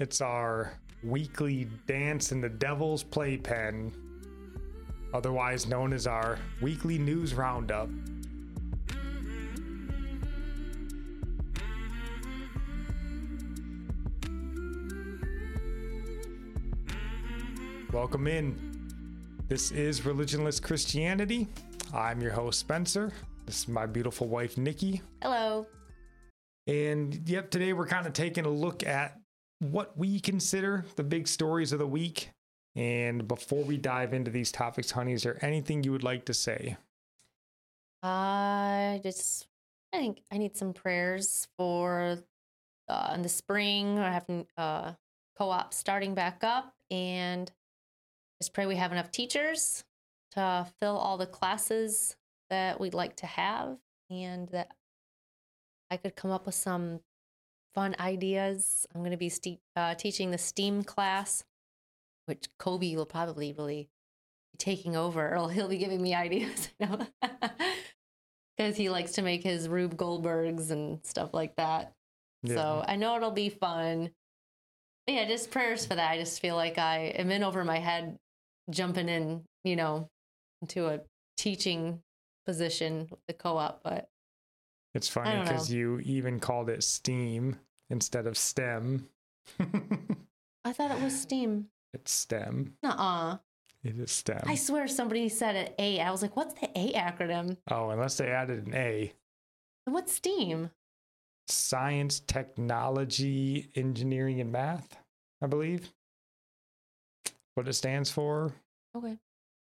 It's our weekly dance in the devil's playpen, otherwise known as our weekly news roundup. Welcome in. This is Religionless Christianity. I'm your host, Spencer. This is my beautiful wife, Nikki. Hello. And yep, today we're kind of taking a look at what we consider the big stories of the week. And before we dive into these topics, honey, is there anything you would like to say? I just, I think I need some prayers for uh, in the spring. I have uh, co-op starting back up, and just pray we have enough teachers to fill all the classes that we'd like to have, and that I could come up with some fun ideas. I'm going to be ste- uh, teaching the STEAM class, which Kobe will probably really be taking over, or he'll be giving me ideas. Because he likes to make his Rube Goldbergs and stuff like that. Yeah. So I know it'll be fun. But yeah, just prayers for that. I just feel like I am in over my head, jumping in, you know, into a teaching position with the co-op. But It's funny because you even called it STEAM instead of STEM. I thought it was STEAM. it's STEM. Nuh-uh. It is STEM. I swear somebody said it A. I was like, what's the A acronym? oh, unless they added an A. And what's STEAM? Science, technology, engineering, and math, I believe. What it stands for, Okay.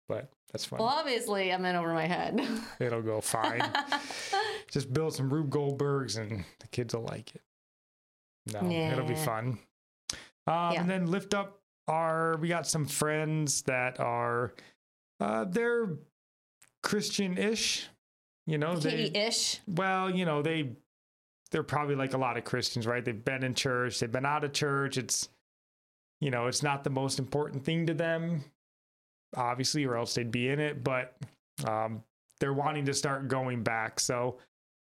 but that's fine. Well, obviously, I'm in over my head. It'll go fine. Just build some Rube Goldbergs and the kids will like it. No, it'll be fun. Um, Yeah. And then lift up our, we got some friends that are, uh, they're Christian ish. You know, they, ish. well, you know, they, they're probably like a lot of Christians, right? They've been in church, they've been out of church. It's, you know, it's not the most important thing to them, obviously, or else they'd be in it, but um, they're wanting to start going back. So,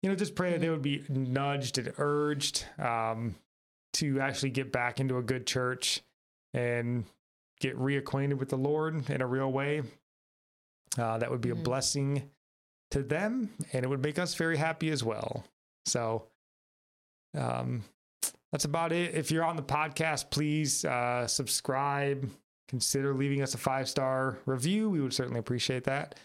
you know, just pray that they would be nudged and urged um, to actually get back into a good church and get reacquainted with the Lord in a real way. Uh, that would be a Mhm. blessing to them, and it would make us very happy as well. So, um, that's about it. If you're on the podcast, please uh, subscribe. Consider leaving us a five star review. We would certainly appreciate that.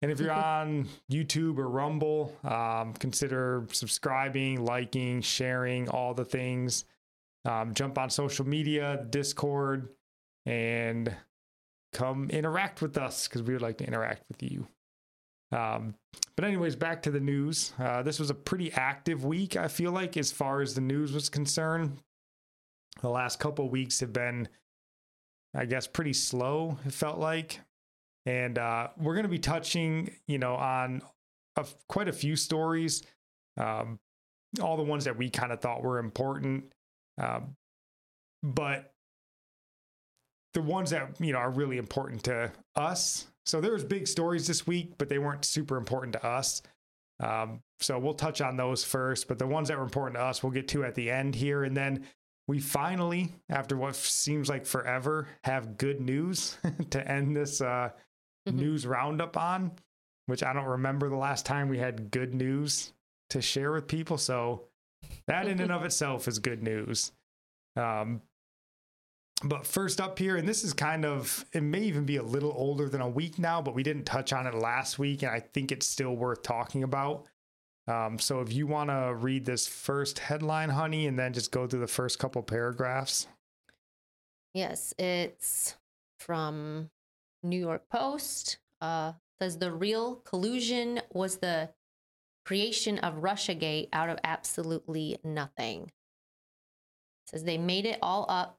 And if you're on YouTube or Rumble, um, consider subscribing, liking, sharing, all the things. Um, jump on social media, Discord, and come interact with us because we would like to interact with you. Um, but anyways, back to the news. Uh, this was a pretty active week. I feel like as far as the news was concerned, the last couple of weeks have been, I guess, pretty slow. It felt like, and uh, we're going to be touching, you know, on a, quite a few stories. Um, all the ones that we kind of thought were important. Um, but the ones that you know are really important to us. So there was big stories this week, but they weren't super important to us. Um, so we'll touch on those first, but the ones that were important to us, we'll get to at the end here, and then we finally, after what seems like forever, have good news to end this uh. News roundup on. Which I don't remember the last time we had good news to share with people. So that in and of itself is good news. Um, but first up here, and this is kind of, it may even be a little older than a week now, but we didn't touch on it last week, and I think it's still worth talking about. Um, so if you want to read this first headline, honey, and then just go through the first couple paragraphs. Yes, it's from New York Post. Uh, says the real collusion was the creation of Russiagate out of absolutely nothing. Says they made it all up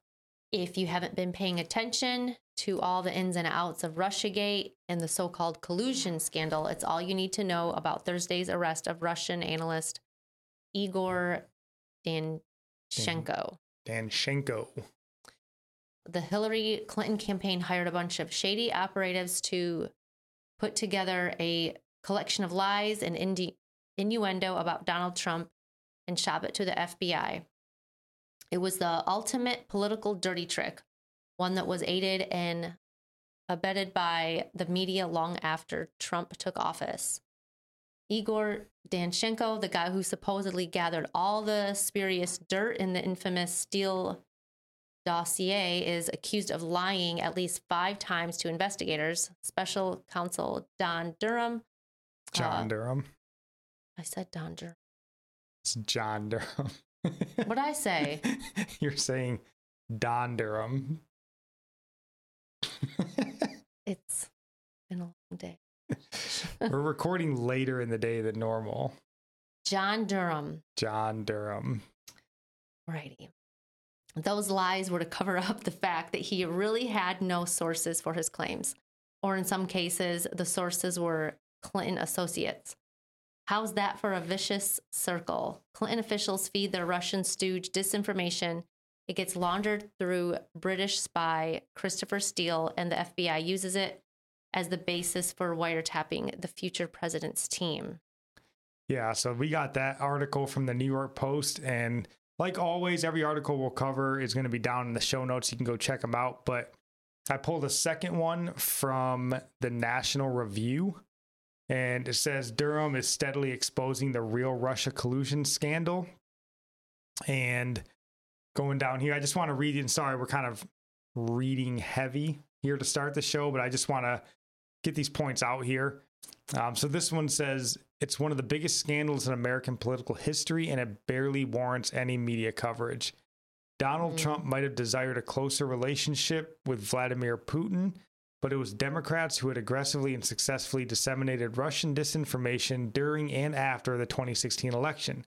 if you haven't been paying attention to all the ins and outs of Russiagate and the so called collusion scandal, it's all you need to know about Thursday's arrest of Russian analyst Igor Danchenko. Danchenko. The Hillary Clinton campaign hired a bunch of shady operatives to put together a collection of lies and innuendo about Donald Trump and shop it to the FBI. It was the ultimate political dirty trick, one that was aided and abetted by the media long after Trump took office. Igor Danchenko, the guy who supposedly gathered all the spurious dirt in the infamous Steele dossier, is accused of lying at least five times to investigators. Special counsel Don Durham. John uh, Durham. I said Don Durham. It's John Durham. What'd I say? You're saying Don Durham. it's been a long day. We're recording later in the day than normal. John Durham. John Durham. Righty. Those lies were to cover up the fact that he really had no sources for his claims, or in some cases, the sources were Clinton associates. How's that for a vicious circle? Clinton officials feed their Russian stooge disinformation. It gets laundered through British spy Christopher Steele, and the FBI uses it as the basis for wiretapping the future president's team. Yeah, so we got that article from the New York Post. And like always, every article we'll cover is going to be down in the show notes. You can go check them out. But I pulled a second one from the National Review. And it says Durham is steadily exposing the real Russia collusion scandal. And going down here, I just want to read and sorry, we're kind of reading heavy here to start the show, but I just want to get these points out here. Um, so this one says it's one of the biggest scandals in American political history, and it barely warrants any media coverage. Donald mm-hmm. Trump might have desired a closer relationship with Vladimir Putin, but it was Democrats who had aggressively and successfully disseminated Russian disinformation during and after the 2016 election,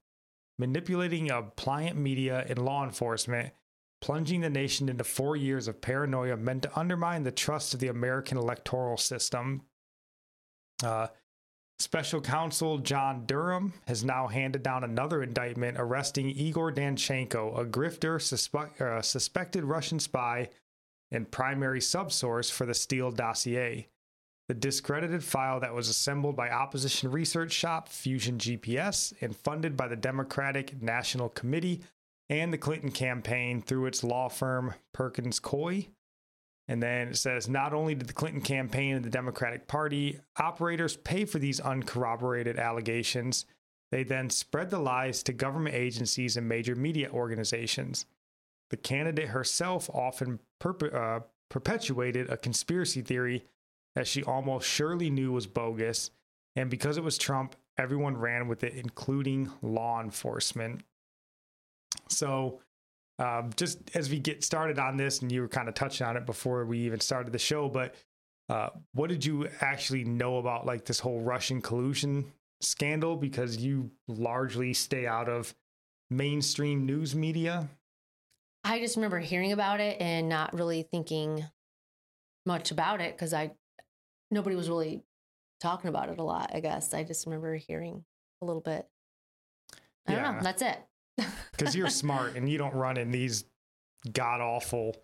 manipulating a pliant media and law enforcement, plunging the nation into four years of paranoia meant to undermine the trust of the American electoral system. Uh, Special counsel John Durham has now handed down another indictment arresting Igor Danchenko, a grifter, suspe- uh, suspected Russian spy and primary subsource for the Steele dossier. The discredited file that was assembled by opposition research shop Fusion GPS and funded by the Democratic National Committee and the Clinton campaign through its law firm Perkins Coie. And then it says not only did the Clinton campaign and the Democratic Party operators pay for these uncorroborated allegations, they then spread the lies to government agencies and major media organizations. The candidate herself often perpe- uh, perpetuated a conspiracy theory that she almost surely knew was bogus. And because it was Trump, everyone ran with it, including law enforcement. So, um, just as we get started on this, and you were kind of touching on it before we even started the show, but uh, what did you actually know about like this whole Russian collusion scandal? Because you largely stay out of mainstream news media. I just remember hearing about it and not really thinking much about it because I nobody was really talking about it a lot. I guess I just remember hearing a little bit. I yeah. don't know. That's it. Because you're smart and you don't run in these god awful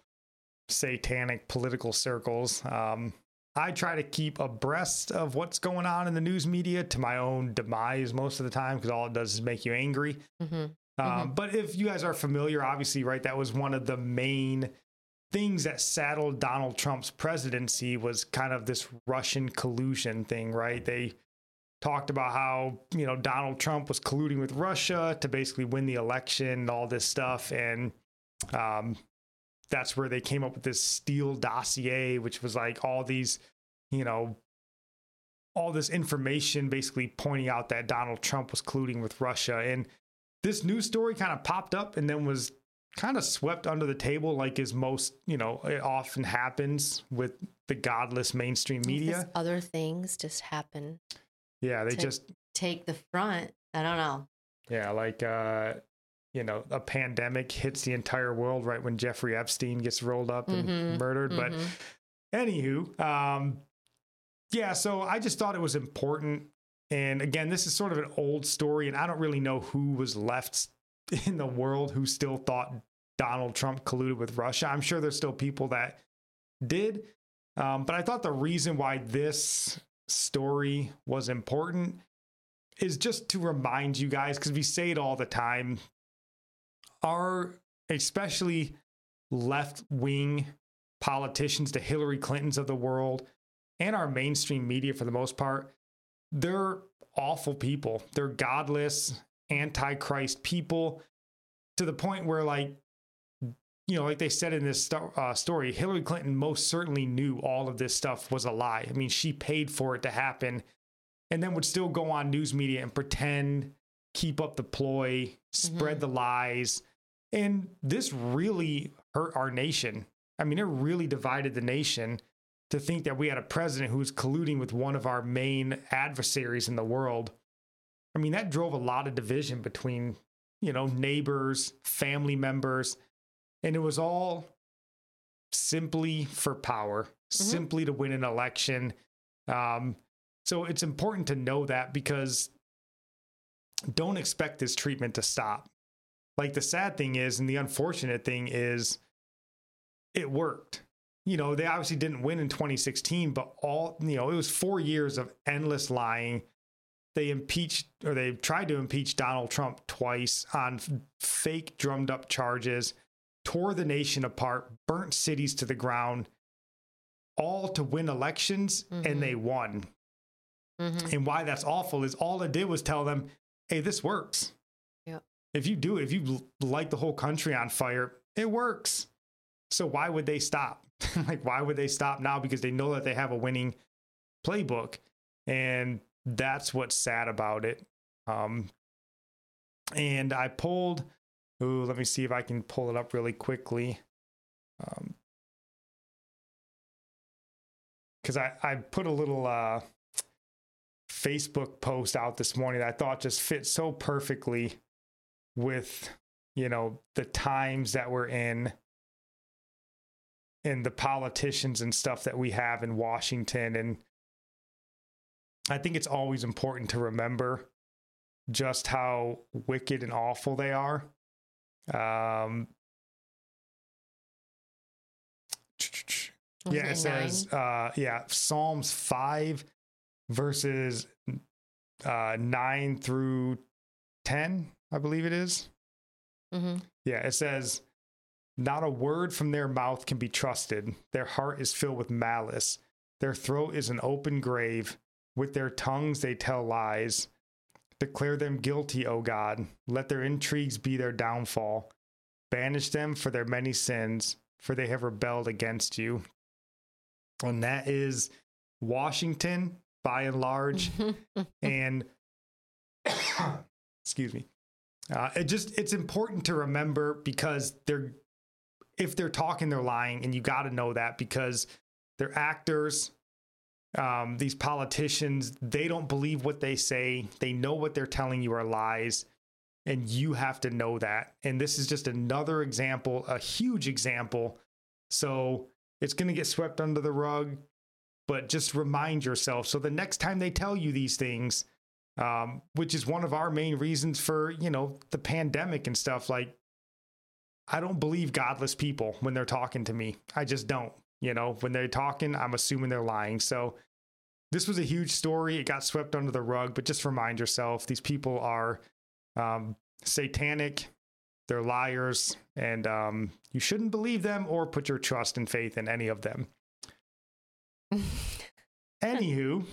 satanic political circles. Um, I try to keep abreast of what's going on in the news media to my own demise most of the time because all it does is make you angry. Mm-hmm. Um, But if you guys are familiar, obviously, right, that was one of the main things that saddled Donald Trump's presidency was kind of this Russian collusion thing, right? They talked about how you know Donald Trump was colluding with Russia to basically win the election, and all this stuff, and um, that's where they came up with this Steele dossier, which was like all these, you know, all this information basically pointing out that Donald Trump was colluding with Russia, and this news story kind of popped up and then was kind of swept under the table like is most you know it often happens with the godless mainstream media. Other things just happen. Yeah they just Take the front. I don't know. yeah like uh you know a pandemic hits the entire world right when jeffrey epstein gets rolled up and Mhm, murdered but Mhm. anywho um yeah so i just thought it was important and again this is sort of an old story and i don't really know who was left in the world who still thought donald trump colluded with russia i'm sure there's still people that did um, but i thought the reason why this story was important is just to remind you guys because we say it all the time our especially left wing politicians, the Hillary Clintons of the world, and our mainstream media for the most part, they're awful people. They're godless, antichrist people to the point where, like, you know, like they said in this sto- uh, story, Hillary Clinton most certainly knew all of this stuff was a lie. I mean, she paid for it to happen and then would still go on news media and pretend, keep up the ploy, spread the lies. And this really hurt our nation. I mean, it really divided the nation to think that we had a president who was colluding with one of our main adversaries in the world. I mean, that drove a lot of division between, you know, neighbors, family members, and it was all simply for power, simply to win an election. Um, so it's important to know that because don't expect this treatment to stop. Like the sad thing is, and the unfortunate thing is, it worked. You know, they obviously didn't win in 2016, but all, you know, it was four years of endless lying. They impeached or they tried to impeach Donald Trump twice on fake drummed up charges, tore the nation apart, burnt cities to the ground, all to win elections, and they won. Mhm. And why that's awful is all it did was tell them, hey, this works. Yep. If you do it, if you light the whole country on fire, it works. So why would they stop? like, why would they stop now? Because they know that they have a winning playbook. And that's what's sad about it. Um, and I pulled, ooh, let me see if I can pull it up really quickly. Um, because I, I put a little uh, Facebook post out this morning that I thought just fit so perfectly with, you know, the times that we're in and the politicians and stuff that we have in Washington. And I think it's always important to remember just how wicked and awful they are. Um, yeah, it it says, uh, yeah, Psalms 5 verses uh, 9 through 10, I believe it is. Mhm. Yeah, it says, Not a word from their mouth can be trusted. Their heart is filled with malice. Their throat is an open grave. With their tongues they tell lies. Declare them guilty, O God. Let their intrigues be their downfall. Banish them for their many sins, for they have rebelled against you. And that is Washington by and large. and excuse me. Uh, it just it's important to remember because they're if they're talking, they're lying, and you got to know that because they're actors. Um, these politicians, they don't believe what they say. They know what they're telling you are lies, and you have to know that. And this is just another example, a huge example. So it's going to get swept under the rug, but just remind yourself. So the next time they tell you these things, um, which is one of our main reasons for you know the pandemic and stuff like I don't believe godless people when they're talking to me. I just don't. You know, when they're talking, I'm assuming they're lying. So this was a huge story. It got swept under the rug, but just remind yourself these people are um, satanic, they're liars, and um, you shouldn't believe them or put your trust and faith in any of them. Anywho,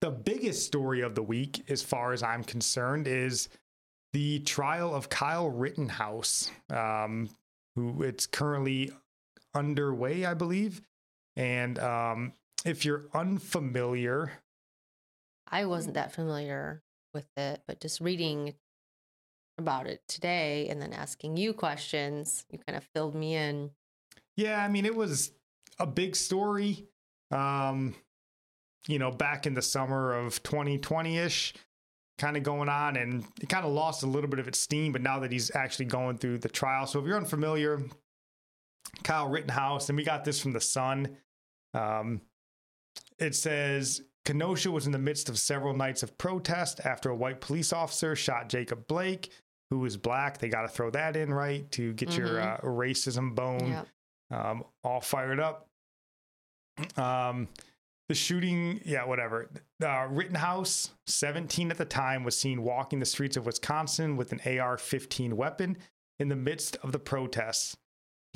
the biggest story of the week, as far as I'm concerned, is the trial of Kyle Rittenhouse, um, who it's currently underway, I believe. And um, if you're unfamiliar, I wasn't that familiar with it, but just reading about it today and then asking you questions, you kind of filled me in. yeah, I mean, it was a big story. Um, you know, back in the summer of 2020 ish, kind of going on, and it kind of lost a little bit of its steam. But now that he's actually going through the trial, so if you're unfamiliar, Kyle Rittenhouse, and we got this from the Sun. Um, it says Kenosha was in the midst of several nights of protest after a white police officer shot Jacob Blake, who was black. They got to throw that in, right, to get your uh, racism bone Yep. um, all fired up. Um, the shooting, yeah, whatever. Uh, Rittenhouse, 17 at the time, was seen walking the streets of Wisconsin with an AR 15 weapon in the midst of the protests.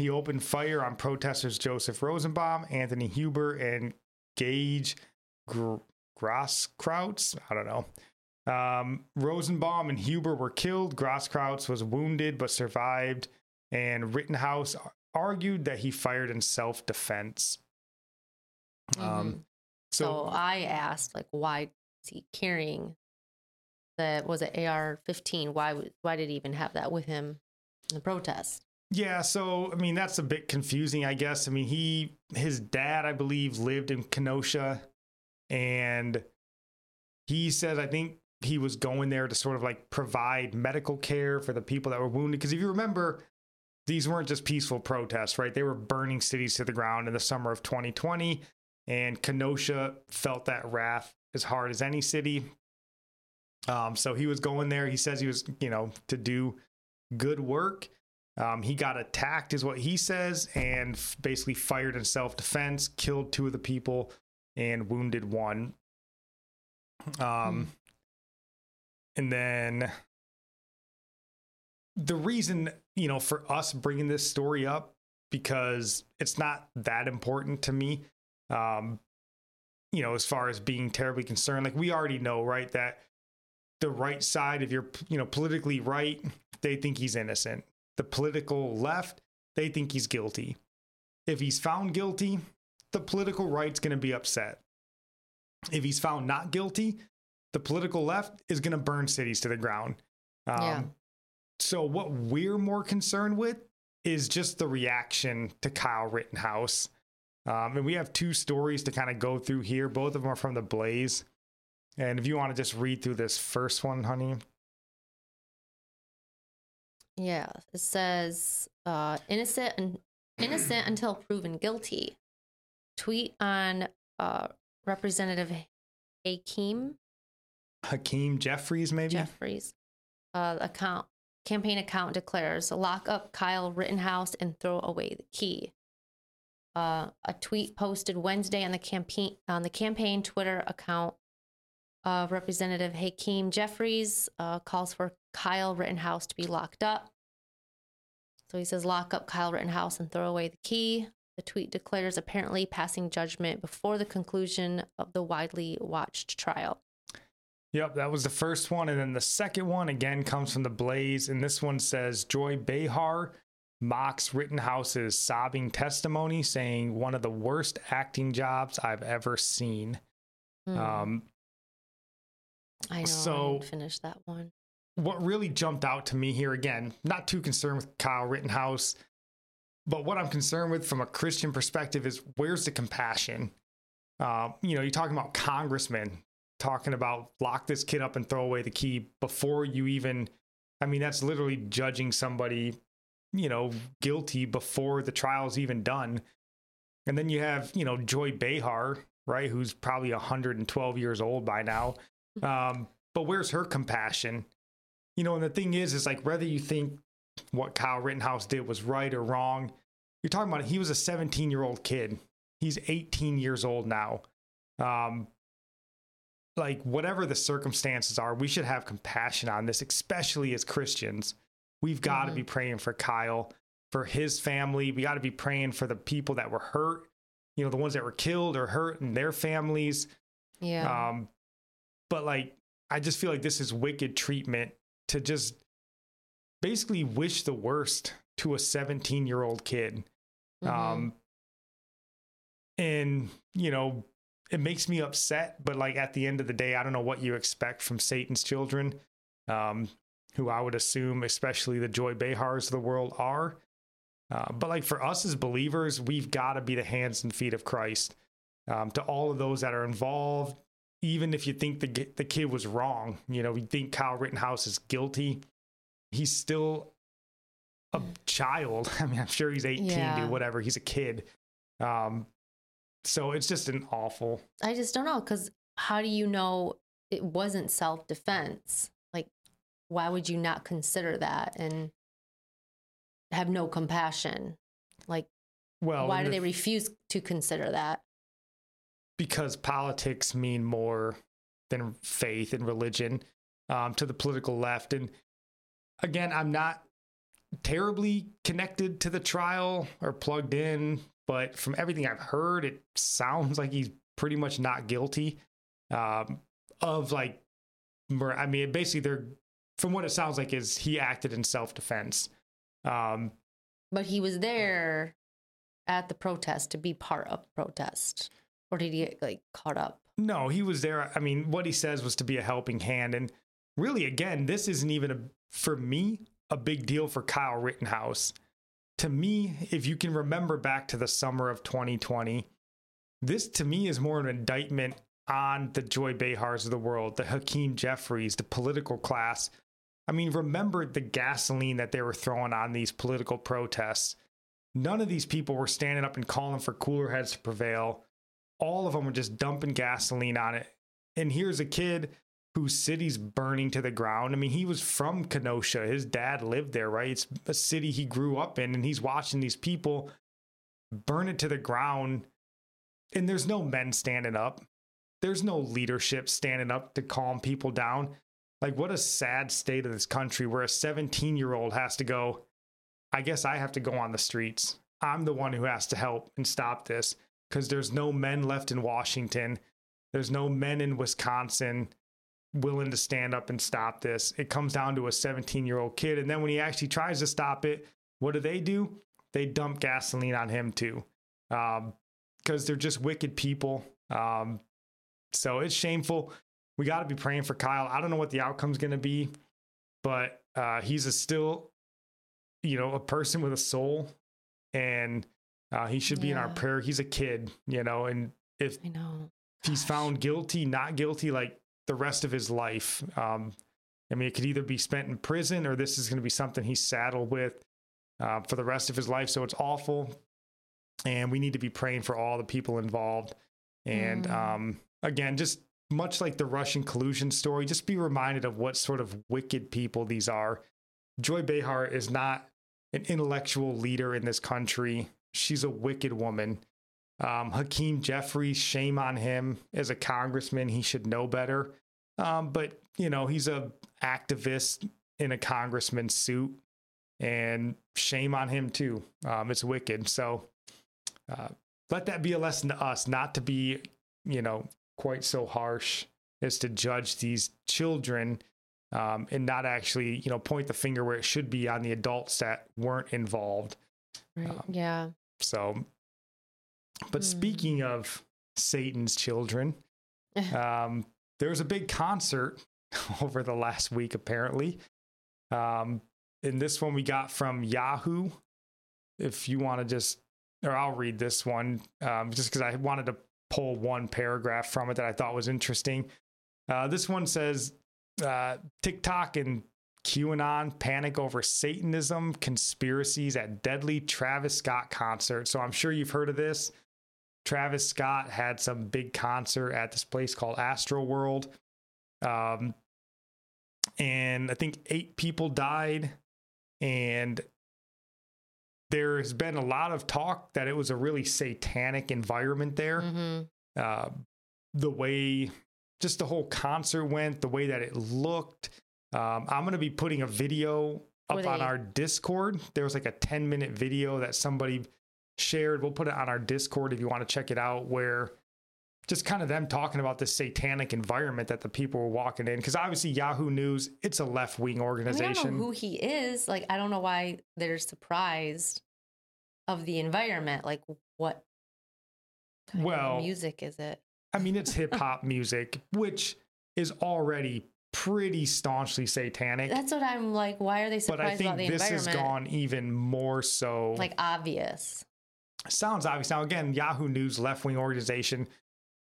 He opened fire on protesters Joseph Rosenbaum, Anthony Huber, and Gage Gr- Grosskreutz. I don't know. Um, Rosenbaum and Huber were killed. Grosskreutz was wounded but survived, and Rittenhouse argued that he fired in self defense. Um, Mhm. so, So I asked, like, why is he carrying the was it AR fifteen? Why why did he even have that with him in the protest? Yeah, so I mean that's a bit confusing, I guess. I mean, he his dad, I believe, lived in Kenosha and he said I think he was going there to sort of like provide medical care for the people that were wounded because if you remember these weren't just peaceful protests, right? They were burning cities to the ground in the summer of 2020 and Kenosha felt that wrath as hard as any city. Um, so he was going there. He says he was, you know, to do good work. Um, he got attacked, is what he says, and f- basically fired in self defense, killed two of the people, and wounded one. Um, and then the reason, you know, for us bringing this story up because it's not that important to me. Um, you know, as far as being terribly concerned, like we already know, right, that the right side, if you're, you know, politically right, they think he's innocent. The political left, they think he's guilty. If he's found guilty, the political right's going to be upset. If he's found not guilty, the political left is going to burn cities to the ground. Um, Yeah. So, what we're more concerned with is just the reaction to Kyle Rittenhouse. Um, and we have two stories to kind of go through here. Both of them are from the Blaze. And if you want to just read through this first one, honey. Yeah, it says uh, innocent and innocent until proven guilty. Tweet on uh, Representative Hakeem Hakeem Jeffries, maybe? Jeffries uh, account campaign account declares lock up Kyle Rittenhouse and throw away the key. Uh, a tweet posted Wednesday on the campaign on the campaign Twitter account of Representative Hakeem Jeffries uh, calls for Kyle Rittenhouse to be locked up. So he says, lock up Kyle Rittenhouse and throw away the key. The tweet declares apparently passing judgment before the conclusion of the widely watched trial. Yep, that was the first one. And then the second one again comes from the Blaze. And this one says Joy Behar mocks Rittenhouse's sobbing testimony, saying one of the worst acting jobs I've ever seen. Hmm. Um, I know. so- I finish that one. what really jumped out to me here again, not too concerned with Kyle Rittenhouse, but what I'm concerned with from a Christian perspective is where's the compassion? Uh, you know, you're talking about congressmen talking about lock this kid up and throw away the key before you even, I mean, that's literally judging somebody, you know, guilty before the trial's even done. And then you have, you know, Joy Behar, right, who's probably 112 years old by now. Um, but where's her compassion? you know, and the thing is, is like whether you think what Kyle Rittenhouse did was right or wrong. You're talking about he was a 17 year old kid. He's 18 years old now. Um, like whatever the circumstances are, we should have compassion on this, especially as Christians. We've got to Mhm. be praying for Kyle, for his family. We got to be praying for the people that were hurt, you know, the ones that were killed or hurt and their families. Yeah. Um, but like, I just feel like this is wicked treatment to just basically wish the worst to a 17 year old kid. Mhm. Um, and you know, it makes me upset, but like at the end of the day, I don't know what you expect from Satan's children, um, who I would assume, especially the Joy Behars of the world, are. Uh, but like for us as believers, we've got to be the hands and feet of Christ um, to all of those that are involved. Even if you think the the kid was wrong, you know, we think Kyle Rittenhouse is guilty, he's still a child. I mean, I'm sure he's 18, Yeah. dude, whatever. He's a kid. Um, so it's just an awful. I just don't know because how do you know it wasn't self defense? Like, why would you not consider that and have no compassion? Like, Well, why do they refuse to consider that? Because politics mean more than faith and religion um, to the political left. And again, I'm not terribly connected to the trial or plugged in, but from everything I've heard, it sounds like he's pretty much not guilty um, of like, I mean, basically, they're from what it sounds like is he acted in self defense. Um, But he was there at the protest to be part of the protest, or did he get like caught up? No, he was there. I mean, what he says was to be a helping hand. And really, again, this isn't even a, for me, a big deal for Kyle Rittenhouse. To me, if you can remember back to the summer of 2020, this to me is more an indictment on the Joy Behars of the world, the Hakeem Jeffries, the political class. I mean, remember the gasoline that they were throwing on these political protests. None of these people were standing up and calling for cooler heads to prevail all of them were just dumping gasoline on it. And here's a kid whose city's burning to the ground. I mean, he was from Kenosha. His dad lived there, right? It's a city he grew up in, and he's watching these people burn it to the ground. And there's no men standing up. There's no leadership standing up to calm people down. Like, what a sad state of this country where a 17 year old has to go, I guess I have to go on the streets. I'm the one who has to help and stop this because there's no men left in Washington. There's no men in Wisconsin willing to stand up and stop this. It comes down to a 17 year old kid. And then when he actually tries to stop it, what do they do? They dump gasoline on him too. Because they're just wicked people. Um, so it's shameful. We got to be praying for Kyle. I don't know what the outcome's going to be, but uh, he's a still, you know, a person with a soul. And uh, he should be in our prayer. He's a kid, you know, and if I know. he's found guilty, not guilty, like the rest of his life, um, I mean, it could either be spent in prison or this is going to be something he's saddled with uh, for the rest of his life. So it's awful. And we need to be praying for all the people involved. And Mm. um, again, just much like the Russian collusion story, just be reminded of what sort of wicked people these are. Joy Behar is not an intellectual leader in this country. She's a wicked woman. Um, Hakeem Jeffries, shame on him as a congressman. He should know better. Um, but you know, he's a activist in a congressman suit, and shame on him too. Um, it's wicked. So uh, let that be a lesson to us, not to be, you know, quite so harsh as to judge these children um, and not actually, you know, point the finger where it should be on the adults that weren't involved. Right. Um, yeah. So, but Hmm. speaking of Satan's children, um, there was a big concert over the last week, apparently. Um, and this one we got from Yahoo. If you want to just, or I'll read this one um, just because I wanted to pull one paragraph from it that I thought was interesting. Uh, this one says uh, TikTok and QAnon panic over Satanism conspiracies at deadly Travis Scott concert. So I'm sure you've heard of this. Travis Scott had some big concert at this place called Astroworld. Um, and I think eight people died. and there has been a lot of talk that it was a really satanic environment there. hmm Uh, the way just the whole concert went, the way that it looked. Um, I'm going to be putting a video up Were on they- our Discord. There was like a 10 minute video that somebody shared. We'll put it on our Discord if you want to check it out, where just kind of them talking about this satanic environment that the people were walking in. Because obviously, Yahoo News, it's a left wing I, mean, I organization. don't know who he is. Like, I don't know why they're surprised of the environment. Like, what kind of Well, music is it? I mean, it's hip hop music, which is already pretty staunchly satanic. That's what I'm like. Why are they surprised but I about think the this has gone even more so. like obvious. sounds obvious. Now, again, Yahoo News, left wing organization,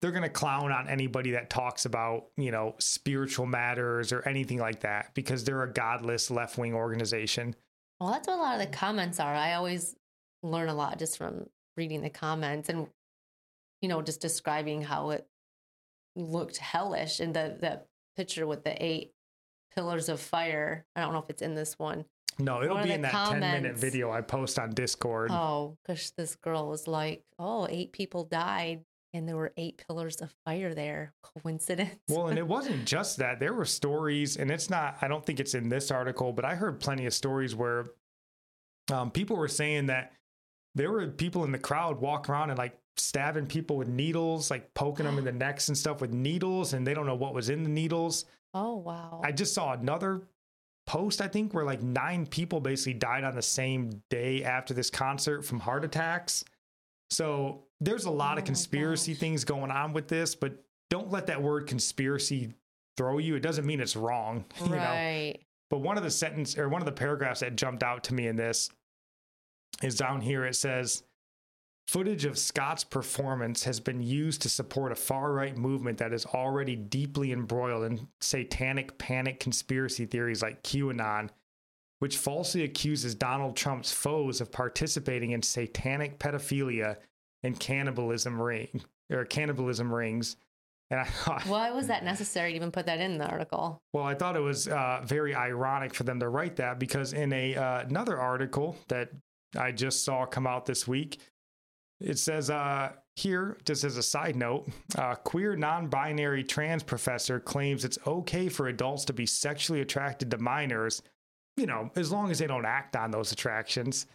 they're going to clown on anybody that talks about, you know, spiritual matters or anything like that because they're a godless left wing organization. Well, that's what a lot of the comments are. I always learn a lot just from reading the comments and, you know, just describing how it looked hellish and the, the picture with the eight pillars of fire. I don't know if it's in this one. No, it'll One be in that 10 minute video I post on Discord. Oh, because this girl was like, oh, eight people died and there were eight pillars of fire there. Coincidence? Well, and it wasn't just that. There were stories, and it's not, I don't think it's in this article, but I heard plenty of stories where um, people were saying that there were people in the crowd walk around and like stabbing people with needles, like poking them in the necks and stuff with needles, and they don't know what was in the needles. oh, wow. I just saw another post, I think, where like nine people basically died on the same day after this concert from heart attacks. So there's a lot Oh of conspiracy things going on with this, but don't let that word conspiracy throw you. It doesn't mean it's wrong, you know. right. But one of the sentence or one of the paragraphs that jumped out to me in this is down here. It says, Footage of Scott's performance has been used to support a far right movement that is already deeply embroiled in satanic panic conspiracy theories like QAnon, which falsely accuses Donald Trump's foes of participating in satanic pedophilia and cannibalism ring or cannibalism rings. And I thought, Why was that necessary to even put that in the article? well, I thought it was uh, very ironic for them to write that because in a uh, another article that I just saw come out this week, it says uh, here, just as a side note, uh, queer non-binary trans professor claims it's okay for adults to be sexually attracted to minors, you know, as long as they don't act on those attractions.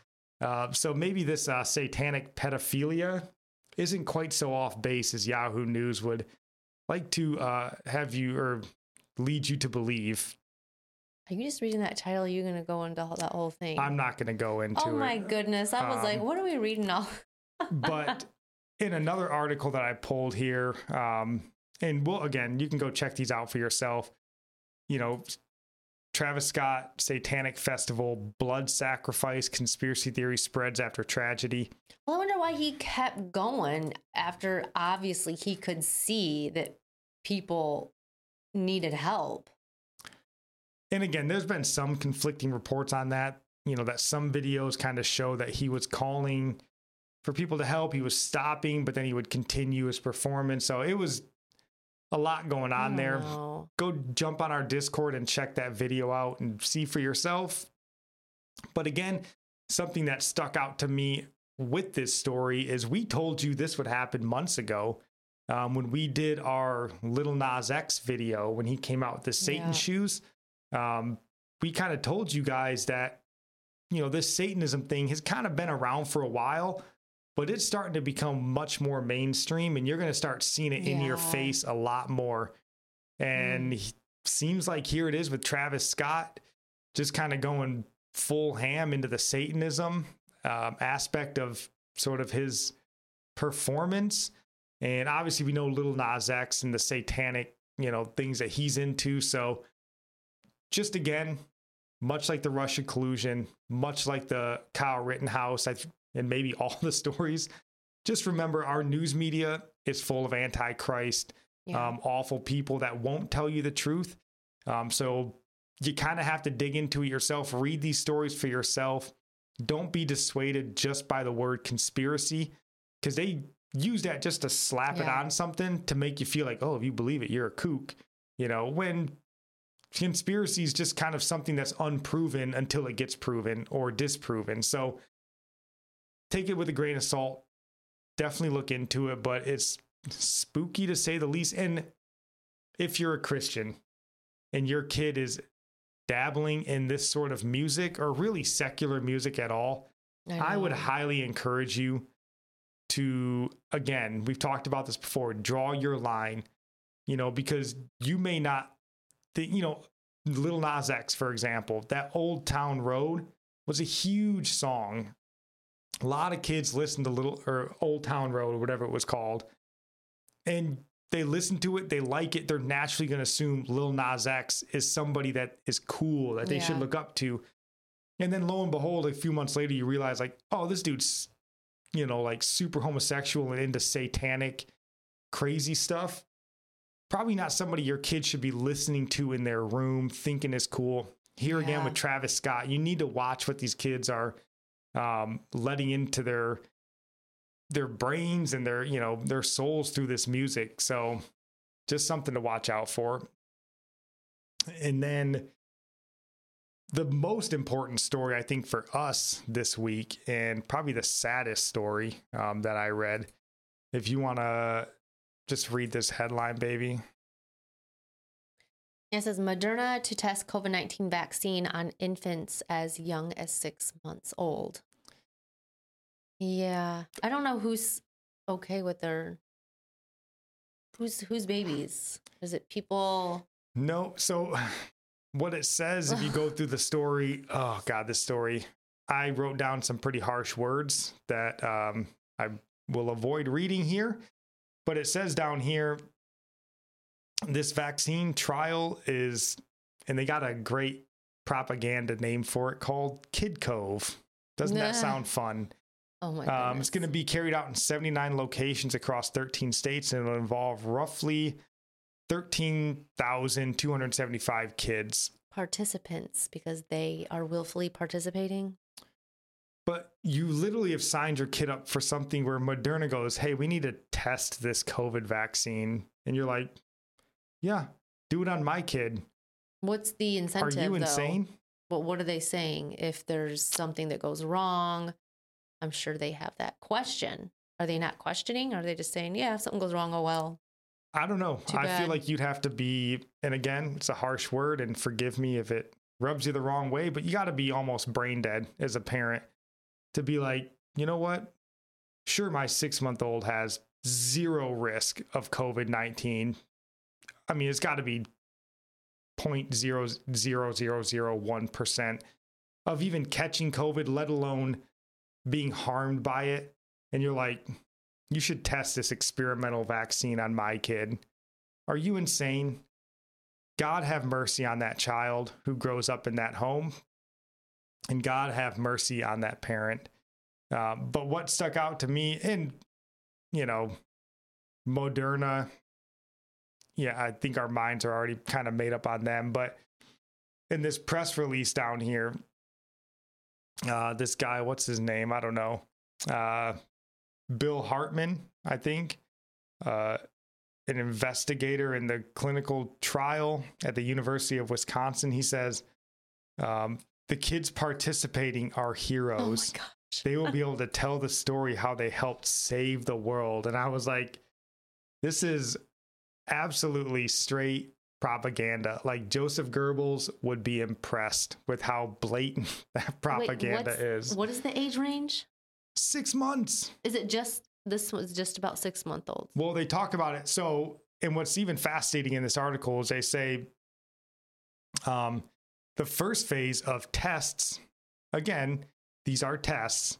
Uh, so maybe this uh, satanic pedophilia isn't quite so off base as Yahoo News would like to uh, have you or lead you to believe. Are you just reading that title? Are you going to go into all- that whole thing? I'm not going to go into it. Oh my it. goodness. I was like, Um, what are we reading all? But in another article that I pulled here, um, and well, again, you can go check these out for yourself. You know, Travis Scott, Satanic Festival, blood sacrifice, conspiracy theory spreads after tragedy. well, I wonder why he kept going after obviously he could see that people needed help. And again, there's been some conflicting reports on that. You know, that some videos kind of show that he was calling for people to help. He was stopping, but then he would continue his performance. So it was a lot going on don't there. Go jump on our Discord and check that video out and see for yourself. But again, something that stuck out to me with this story is we told you this would happen months ago um, when we did our Lil Nas X video when he came out with the Satan Yeah. shoes. Um, we kind of told you guys that you know this Satanism thing has kind of been around for a while, but it's starting to become much more mainstream, and you're going to start seeing it in your face a lot more. And he- seems like here it is with Travis Scott, just kind of going full ham into the Satanism um, aspect of sort of his performance. And obviously, we know Lil Nas X and the satanic, you know, things that he's into. So, just again, much like the Russia collusion, much like the Kyle Rittenhouse, I, and maybe all the stories, just remember our news media is full of antichrist, Yeah. um, awful people that won't tell you the truth. Um, so you kind of have to dig into it yourself, read these stories for yourself. Don't be dissuaded just by the word conspiracy because they use that just to slap it on something to make you feel like, oh, if you believe it, you're a kook. You know, when conspiracy is just kind of something that's unproven until it gets proven or disproven. So take it with a grain of salt. Definitely look into it, but it's spooky to say the least. And if you're a Christian and your kid is dabbling in this sort of music or really secular music at all, I, would highly encourage you to, again, we've talked about this before, draw your line, you know, because you may not, the, you know, Lil Nas X, for example, that Old Town Road was a huge song. A lot of kids listened to Little or Old Town Road or whatever it was called. And they listen to it, they like it, they're naturally going to assume Lil Nas X is somebody that is cool, that they should look up to. And then lo and behold, a few months later, you realize, like, oh, this dude's, you know, like super homosexual and into satanic, crazy stuff. Probably not somebody your kid should be listening to in their room, thinking is cool. Here again with Travis Scott, you need to watch what these kids are um, letting into their their brains and their you know their souls through this music. So just something to watch out for. And then the most important story I think for us this week, and probably the saddest story um, that I read. If you want to just read this headline, baby. It says Moderna to test COVID 19 vaccine on infants as young as six months old. Yeah. I don't know who's okay with their. Who's who's babies? Is it people? No, so what it says if you go through the story, oh god, this story. I wrote down some pretty harsh words that um, I will avoid reading here, but it says down here this vaccine trial is, and they got a great propaganda name for it called KidCOVE. Doesn't that sound fun? Oh my Um, it's going to be carried out in 79 locations across 13 states, and it'll involve roughly 13,275 kids. participants because they are willfully participating. But you literally have signed your kid up for something where Moderna goes, Hey, we need to test this COVID vaccine. And you're like, Yeah, do it on my kid. What's the incentive? Are you though? insane? But what are they saying? If there's something that goes wrong, I'm sure they have that question. Are they not questioning? Are they just saying, yeah, if something goes wrong, oh well? I don't know. Too I feel like you'd have to be, and again, it's a harsh word, and forgive me if it rubs you the wrong way, but you got to be almost brain dead as a parent to be like, you know what? Sure, my six month old has zero risk of COVID 19. I mean, it's got to be 0.00001% of even catching COVID, let alone being harmed by it. And you're like, you should test this experimental vaccine on my kid. Are you insane? God have mercy on that child who grows up in that home. And God have mercy on that parent. Uh, but what stuck out to me, and, you know, Moderna, yeah, I think our minds are already kind of made up on them. But in this press release down here, uh, this guy, what's his name? I don't know. Uh, Bill Hartman, I think, uh, an investigator in the clinical trial at the University of Wisconsin. He says um, the kids participating are Oh my heroes. gosh. they will be able to tell the story how they helped save the world. And I was like, this is absolutely straight propaganda. Like Joseph Goebbels would be impressed with how blatant that propaganda what's- is. What is the age range? Six months. Is it just this was just about six month olds? Well, they talk about it. So, and what's even fascinating in this article is they say um, the first phase of tests, again, these are tests,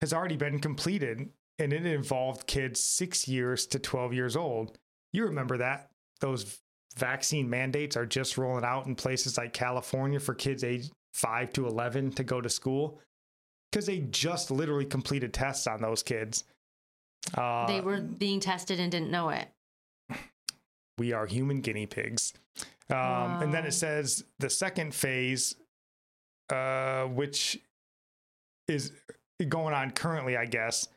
has already been completed and it involved kids six years to 12 years old. You remember that? Those vaccine mandates are just rolling out in places like California for kids age 5 to 11 to go to school because they just literally completed tests on those kids. Uh, they were being tested and didn't know it. we are human guinea pigs. Um, And then it says the second phase, uh, which is going on currently, I guess,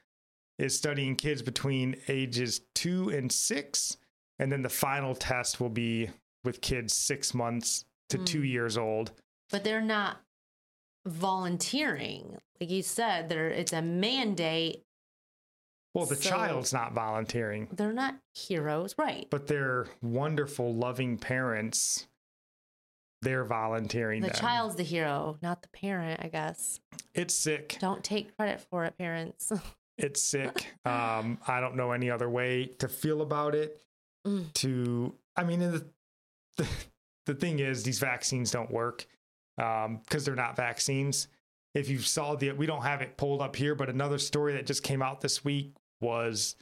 is studying kids between ages two and six. And then the final test will be with kids six months to two Mm. years old. But they're not volunteering. Like you said, there it's a mandate. Well, the So- child's not volunteering, They're not heroes, right? but they're wonderful, loving parents. They're volunteering. the them. child's the hero, not the parent, I guess. It's sick. Don't take credit for it, parents. It's sick. Um, I don't know any other way to feel about it. Mm. To, I mean, the, the the thing is, these vaccines don't work because they're not vaccines. If you saw the, we don't have it pulled up here, but another story that just came out this week was,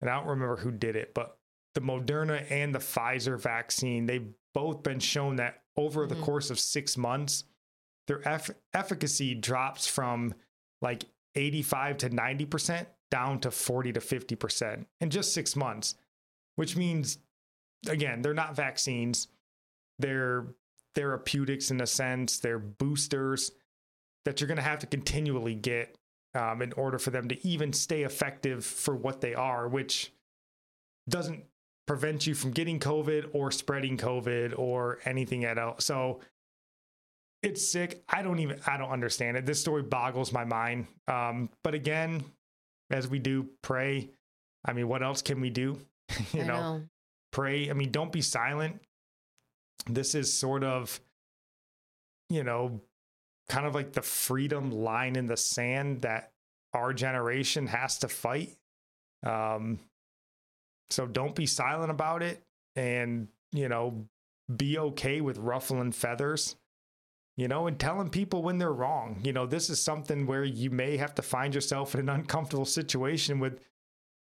and I don't remember who did it, but the Moderna and the Pfizer vaccine, they've both been shown that over the Mhm. course of six months, their eff- efficacy drops from like 85 to 90% down to 40 to 50% in just six months, which means, again, they're not vaccines. They're therapeutics in a sense, they're boosters that you're going to have to continually get um, in order for them to even stay effective for what they are, which doesn't prevent you from getting COVID or spreading COVID or anything at all. So it's sick. I don't even I don't understand it. This story boggles my mind. Um, but again, as we do pray, I mean, what else can we do? you know, know. pray. I mean, don't be silent. This is sort of, you know, kind of like the freedom line in the sand that our generation has to fight. Um, so don't be silent about it and, you know, be okay with ruffling feathers, you know, and telling people when they're wrong. You know, this is something where you may have to find yourself in an uncomfortable situation with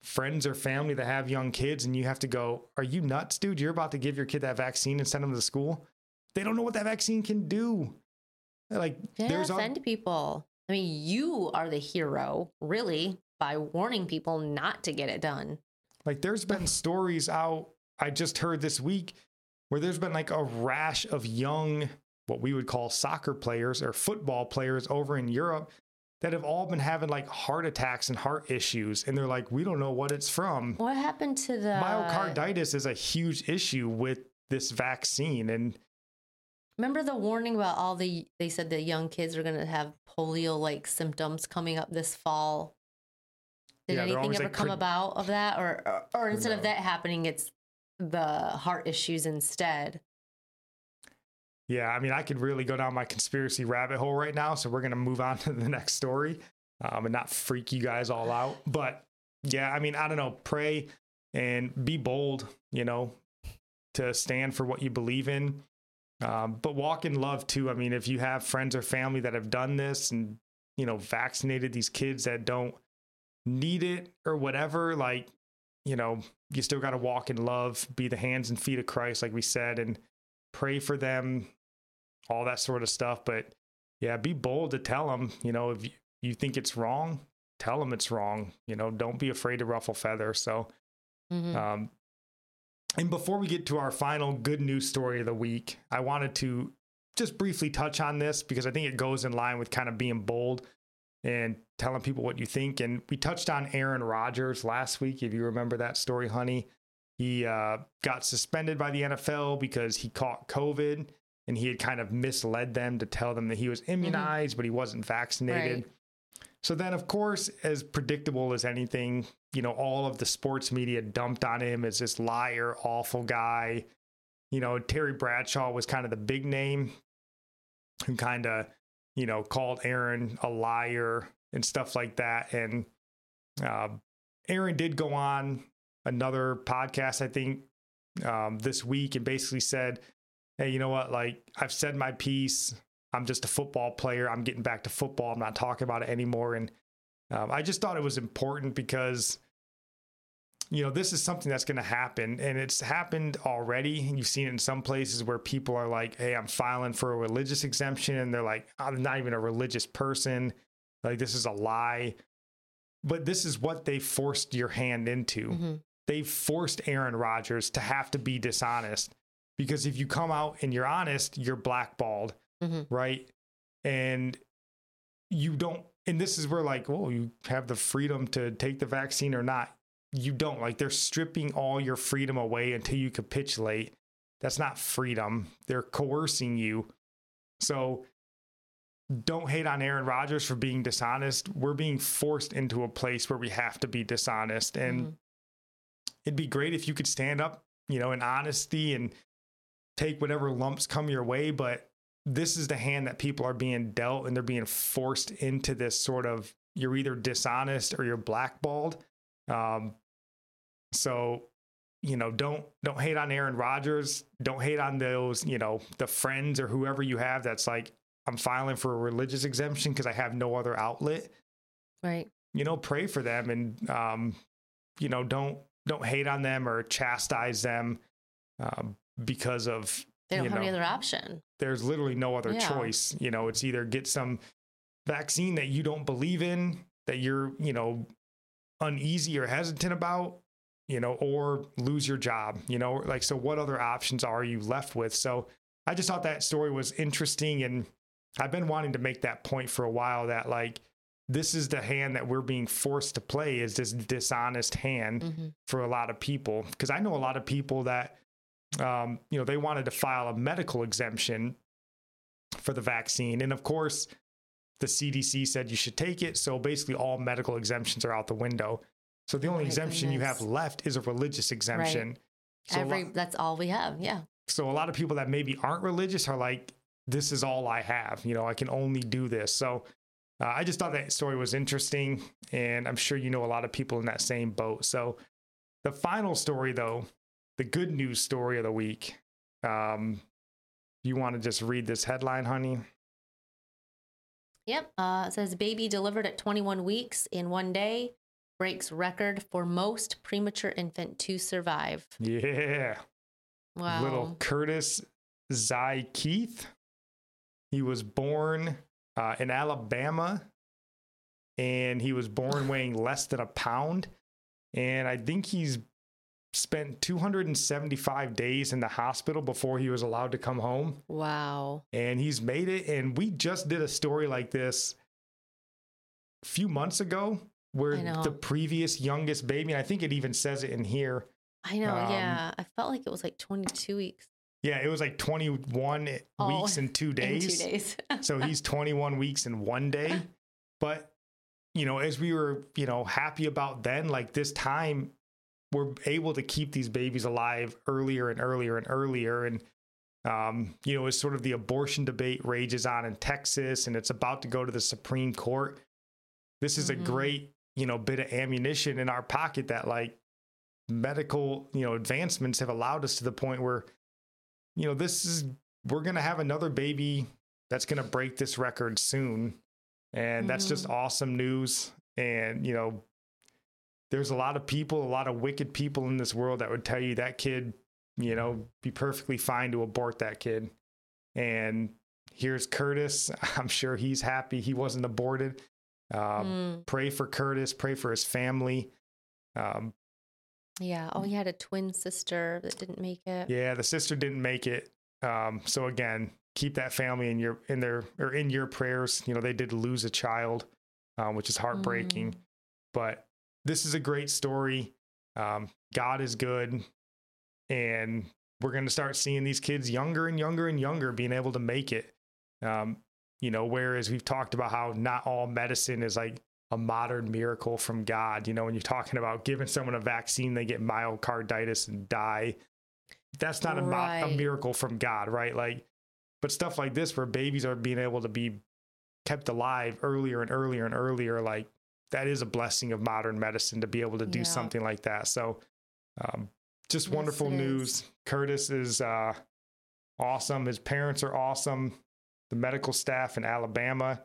friends or family that have young kids and you have to go, Are you nuts, dude? You're about to give your kid that vaccine and send them to school? They don't know what that vaccine can do. Like, Yeah, there's offend people. I mean, you are the hero, really, by warning people not to get it done. Like there's been stories out I just heard this week where there's been like a rash of young what we would call soccer players or football players over in Europe that have all been having like heart attacks and heart issues and they're like we don't know what it's from. What happened to the Myocarditis is a huge issue with this vaccine and Remember the warning about all the they said the young kids are going to have polio like symptoms coming up this fall. Did Yeah, anything ever like come about of that or or, or instead No. of that happening it's the heart issues instead? Yeah, I mean, I could really go down my conspiracy rabbit hole right now. So we're going to move on to the next story um, and not freak you guys all out. But yeah, I mean, I don't know. Pray and be bold, you know, to stand for what you believe in. Um, but walk in love too. I mean, if you have friends or family that have done this and, you know, vaccinated these kids that don't need it or whatever, like, you know, you still got to walk in love, be the hands and feet of Christ, like we said, and pray for them, all that sort of stuff. But yeah, be bold to tell them, you know, if you, you think it's wrong, tell them it's wrong. You know, don't be afraid to ruffle feathers. So, Mhm. um, and before we get to our final good news story of the week, I wanted to just briefly touch on this because I think it goes in line with kind of being bold and telling people what you think. And we touched on Aaron Rodgers last week. If you remember that story, honey, he uh, got suspended by the NFL because he caught COVID and he had kind of misled them to tell them that he was immunized, but he wasn't vaccinated. Right. So then, of course, as predictable as anything, you know, all of the sports media dumped on him as this liar, awful guy. You know, Terry Bradshaw was kind of the big name who kind of, you know, called Aaron a liar and stuff like that. And uh, Aaron did go on another podcast, I think, um, this week and basically said, hey, you know what? Like, I've said my piece. I'm just a football player. I'm getting back to football. I'm not talking about it anymore. And um, I just thought it was important because, you know, this is something that's going to happen. And it's happened already. And you've seen it in some places where people are like, hey, I'm filing for a religious exemption. And they're like, I'm not even a religious person. Like, this is a lie. But this is what they forced your hand into. Mhm. They forced Aaron Rodgers to have to be dishonest because if you come out and you're honest, you're blackballed Mhm. right? And you don't, and this is where like, well, you have the freedom to take the vaccine or not. You don't. Like they're stripping all your freedom away until you capitulate. That's not freedom. They're coercing you. So don't hate on Aaron Rodgers for being dishonest. We're being forced into a place where we have to be dishonest. And Mhm. it'd be great if you could stand up, you know, in honesty and take whatever lumps come your way. But this is the hand that people are being dealt and they're being forced into this sort of you're either dishonest or you're blackballed. Um, so, you know, don't don't hate on Aaron Rodgers. Don't hate on those, you know, the friends or whoever you have that's like, I'm filing for a religious exemption because I have no other outlet Right. you know pray for them and um you know don't don't hate on them or chastise them um, because of They don't have any other option. there's literally no other Yeah. choice you know it's either get some vaccine that you don't believe in that you're you know uneasy or hesitant about you know or lose your job you know like so what other options are you left with so i just thought that story was interesting and i've been wanting to make that point for a while that like this is the hand that we're being forced to play is this dishonest hand Mhm. for a lot of people because I know a lot of people that um, you know they wanted to file a medical exemption for the vaccine, and of course the CDC said you should take it. So basically, all medical exemptions are out the window. So the only exemption you have left is a religious exemption. Right. So, Every lot, that's all we have. Yeah. so a lot of people that maybe aren't religious are like, this is all I have. You know, I can only do this. So uh, I just thought that story was interesting, and I'm sure you know a lot of people in that same boat. So the final story, though, the good news story of the week. Um, you want to just read this headline, honey? Yep. Uh, it says baby delivered at 21 weeks in one day breaks record for most premature infant to survive. Yeah. Wow. Little Curtis Zy Keith. He was born uh, in Alabama and he was born weighing less than a pound. And I think he's spent 275 days in the hospital before he was allowed to come home. Wow. And he's made it. And we just did a story like this a few months ago where the previous youngest baby, and I think it even says it in here. I know. Um, yeah. I felt like it was like 22 weeks. Yeah, it was like 21 Oh, weeks and two days. two days. so he's 21 weeks in one day. But, you know, as we were, you know, happy about then, like this time, we're able to keep these babies alive earlier and earlier and earlier. And, um, you know, as sort of the abortion debate rages on in Texas and it's about to go to the Supreme Court, this is Mhm. a great, you know, bit of ammunition in our pocket that, like, medical, you know, advancements have allowed us to the point where, you know, this is, we're going to have another baby that's going to break this record soon. And that's just awesome news. And, you know, there's a lot of people, a lot of wicked people in this world that would tell you that kid, you know, be perfectly fine to abort that kid. And here's Curtis. I'm sure he's happy he wasn't aborted. Um, Mm, Pray for Curtis, pray for his family. Um, yeah. Oh, he had a twin sister that didn't make it. Yeah, the sister didn't make it. Um, so again, keep that family in your in their or in your prayers. You know, they did lose a child, um, which is heartbreaking. Mm. But this is a great story. Um, God is good, and we're going to start seeing these kids younger and younger and younger being able to make it. Um, you know, whereas we've talked about how not all medicine is like a modern miracle from God. You know, when you're talking about giving someone a vaccine, they get myocarditis and die. That's not a, mo- a miracle from God, right? Like, but stuff like this where babies are being able to be kept alive earlier and earlier and earlier, like that is a blessing of modern medicine to be able to do Yeah. something like that. So, um, just Yes, wonderful news. is. Curtis is uh, awesome. His parents are awesome. The medical staff in Alabama,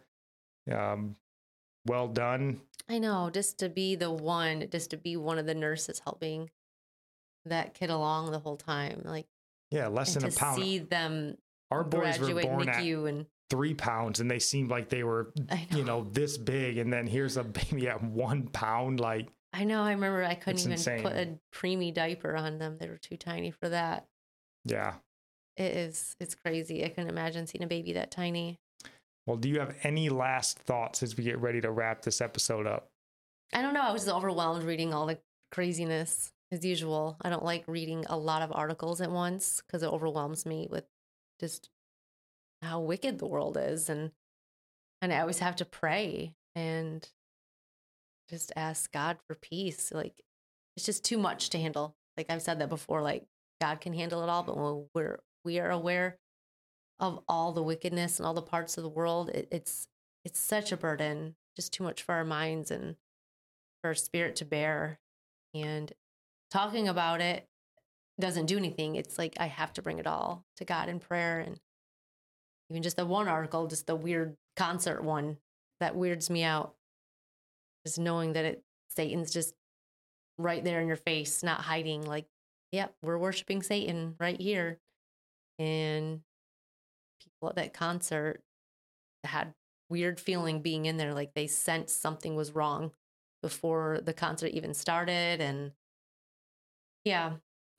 um, well done. I know. Just to be the one, just to be one of the nurses helping that kid along the whole time. Like, Yeah, less than a pound. see them Our boys were born NICU and at three pounds, and they seemed like they were, know. you know, this big. And then here's a baby at one pound. Like, I know. I remember I couldn't even put a preemie diaper on them. They were too tiny for that. yeah. It is. It's crazy. I couldn't imagine seeing a baby that tiny. Well, do you have any last thoughts as we get ready to wrap this episode up? I don't know. I was overwhelmed reading all the craziness. as usual, I don't like reading a lot of articles at once because it overwhelms me with just how wicked the world is and and I always have to pray and just ask God for peace. Like it's just too much to handle. Like I've said that before like God can handle it all, but when we're we are aware of all the wickedness and all the parts of the world, it, it's it's such a burden, just too much for our minds and for our spirit to bear. And talking about it doesn't do anything. It's like I have to bring it all to God in prayer. And even just the one article, just the weird concert one that weirds me out. Just knowing that it Satan's just right there in your face, not hiding, like, yep, we're worshiping Satan right here. And people at that concert had weird feeling being in there, like they sensed something was wrong before the concert even started. And yeah,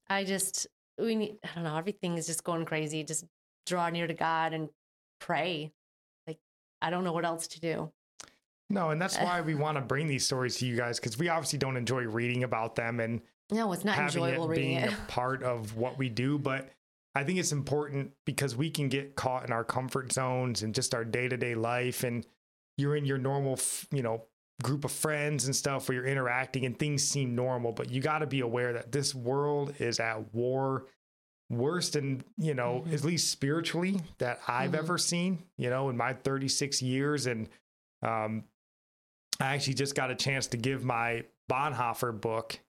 I just, we need, I don't know, everything is just going crazy. Just draw near to God and pray. Like, I don't know what else to do. No, and that's eh. why we want to bring these stories to you guys because we obviously don't enjoy reading about them and no, it's not enjoyable it reading being it. a part of what we do. But I think it's important because we can get caught in our comfort zones and just our day to day life, and you're in your normal, you know, group of friends and stuff where you're interacting and things seem normal, but you got to be aware that this world is at war worse and you know, mm-hmm. at least spiritually that I've mm-hmm. ever seen, you know, in my 36 years. And um, I actually just got a chance to give my Bonhoeffer book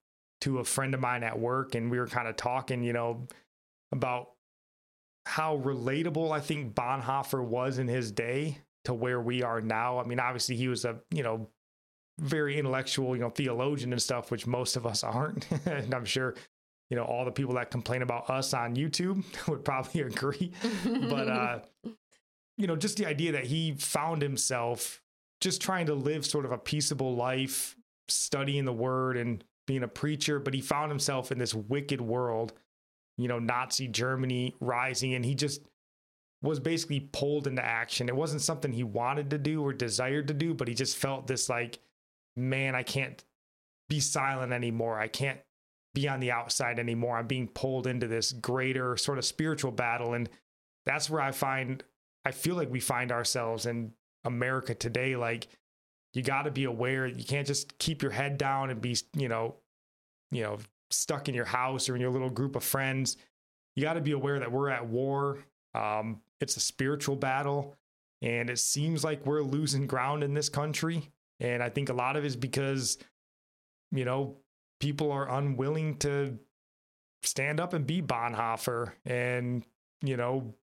to a friend of mine at work. And we were kind of talking, you know, about how relatable I think Bonhoeffer was in his day to where we are now. I mean, obviously he was a, you know, very intellectual, you know, theologian and stuff, which most of us aren't. and I'm sure, you know, all the people that complain about us on YouTube would probably agree. but, uh, you know, just the idea that he found himself just trying to live sort of a peaceable life, studying the word and being a preacher, but he found himself in this wicked world, you know, Nazi Germany rising, and he just was basically pulled into action. It wasn't something he wanted to do or desired to do, but he just felt this like man, I can't be silent anymore. I can't be on the outside anymore. I'm being pulled into this greater sort of spiritual battle. And that's where I find, I feel like we find ourselves in America today. Like, you got to be aware. You can't just keep your head down and be, you know, you know, stuck in your house or in your little group of friends. You got to be aware that we're at war. Um, it's a spiritual battle, and it seems like we're losing ground in this country. And I think a lot of it is because, you know, people are unwilling to stand up and be Bonhoeffer and, you know,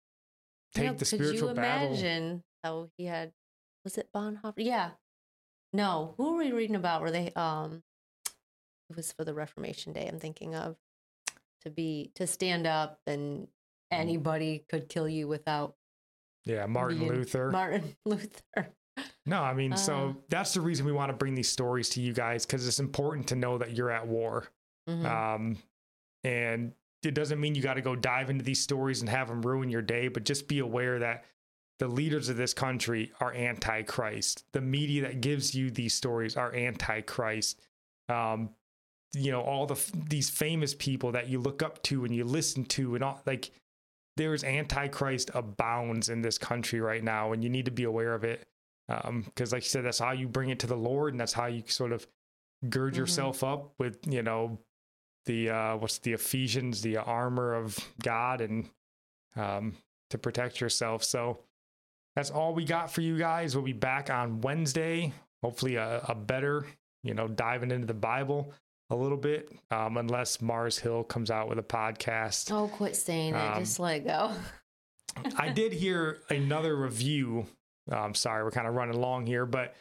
take the spiritual battle. Could you imagine how he had, was it Bonhoeffer? Yeah. No, who were we reading about? Were they, um, it was for the Reformation Day I'm thinking of to be, to stand up and anybody could kill you without. Yeah, Martin Luther. Martin Luther. No, I mean, uh, so that's the reason we want to bring these stories to you guys because it's important to know that you're at war. Mm-hmm. Um, and it doesn't mean you got to go dive into these stories and have them ruin your day, but just be aware that the leaders of this country are anti-Christ. The media that gives you these stories are anti-Christ. Um, you know, all the these famous people that you look up to and you listen to, and all like there's antichrist abounds in this country right now, and you need to be aware of it because um, like you said that's how you bring it to the lord and that's how you sort of gird mm-hmm. yourself up with you know the uh what's the ephesians the armor of god and um to protect yourself. So that's all we got for you guys. We'll be back on wednesday. Hopefully a, a better you know diving into the bible a little bit um unless mars hill comes out with a podcast. Oh quit saying um, it just let it go. I did hear another review I'm sorry, we're kind of running long here, but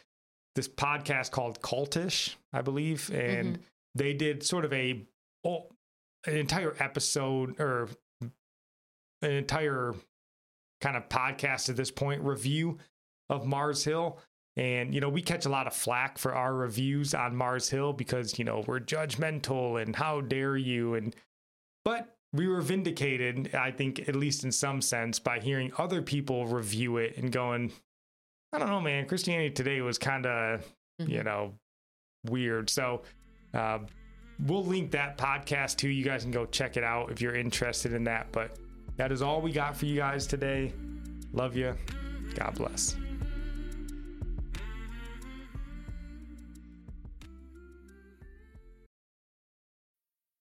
this podcast called Cultish, I believe, and mm-hmm. they did sort of a oh, an entire episode or an entire kind of podcast at this point review of Mars Hill. And, you know, we catch a lot of flack for our reviews on Mars Hill because, you know, we're judgmental and how dare you. And, but we were vindicated, I think, at least in some sense, by hearing other people review it and going, I don't know, man. Christianity today was kind of, mm-hmm. you know, weird. So, uh, we'll link that podcast too. You guys can go check it out if you're interested in that. But that is all we got for you guys today. Love you. God bless.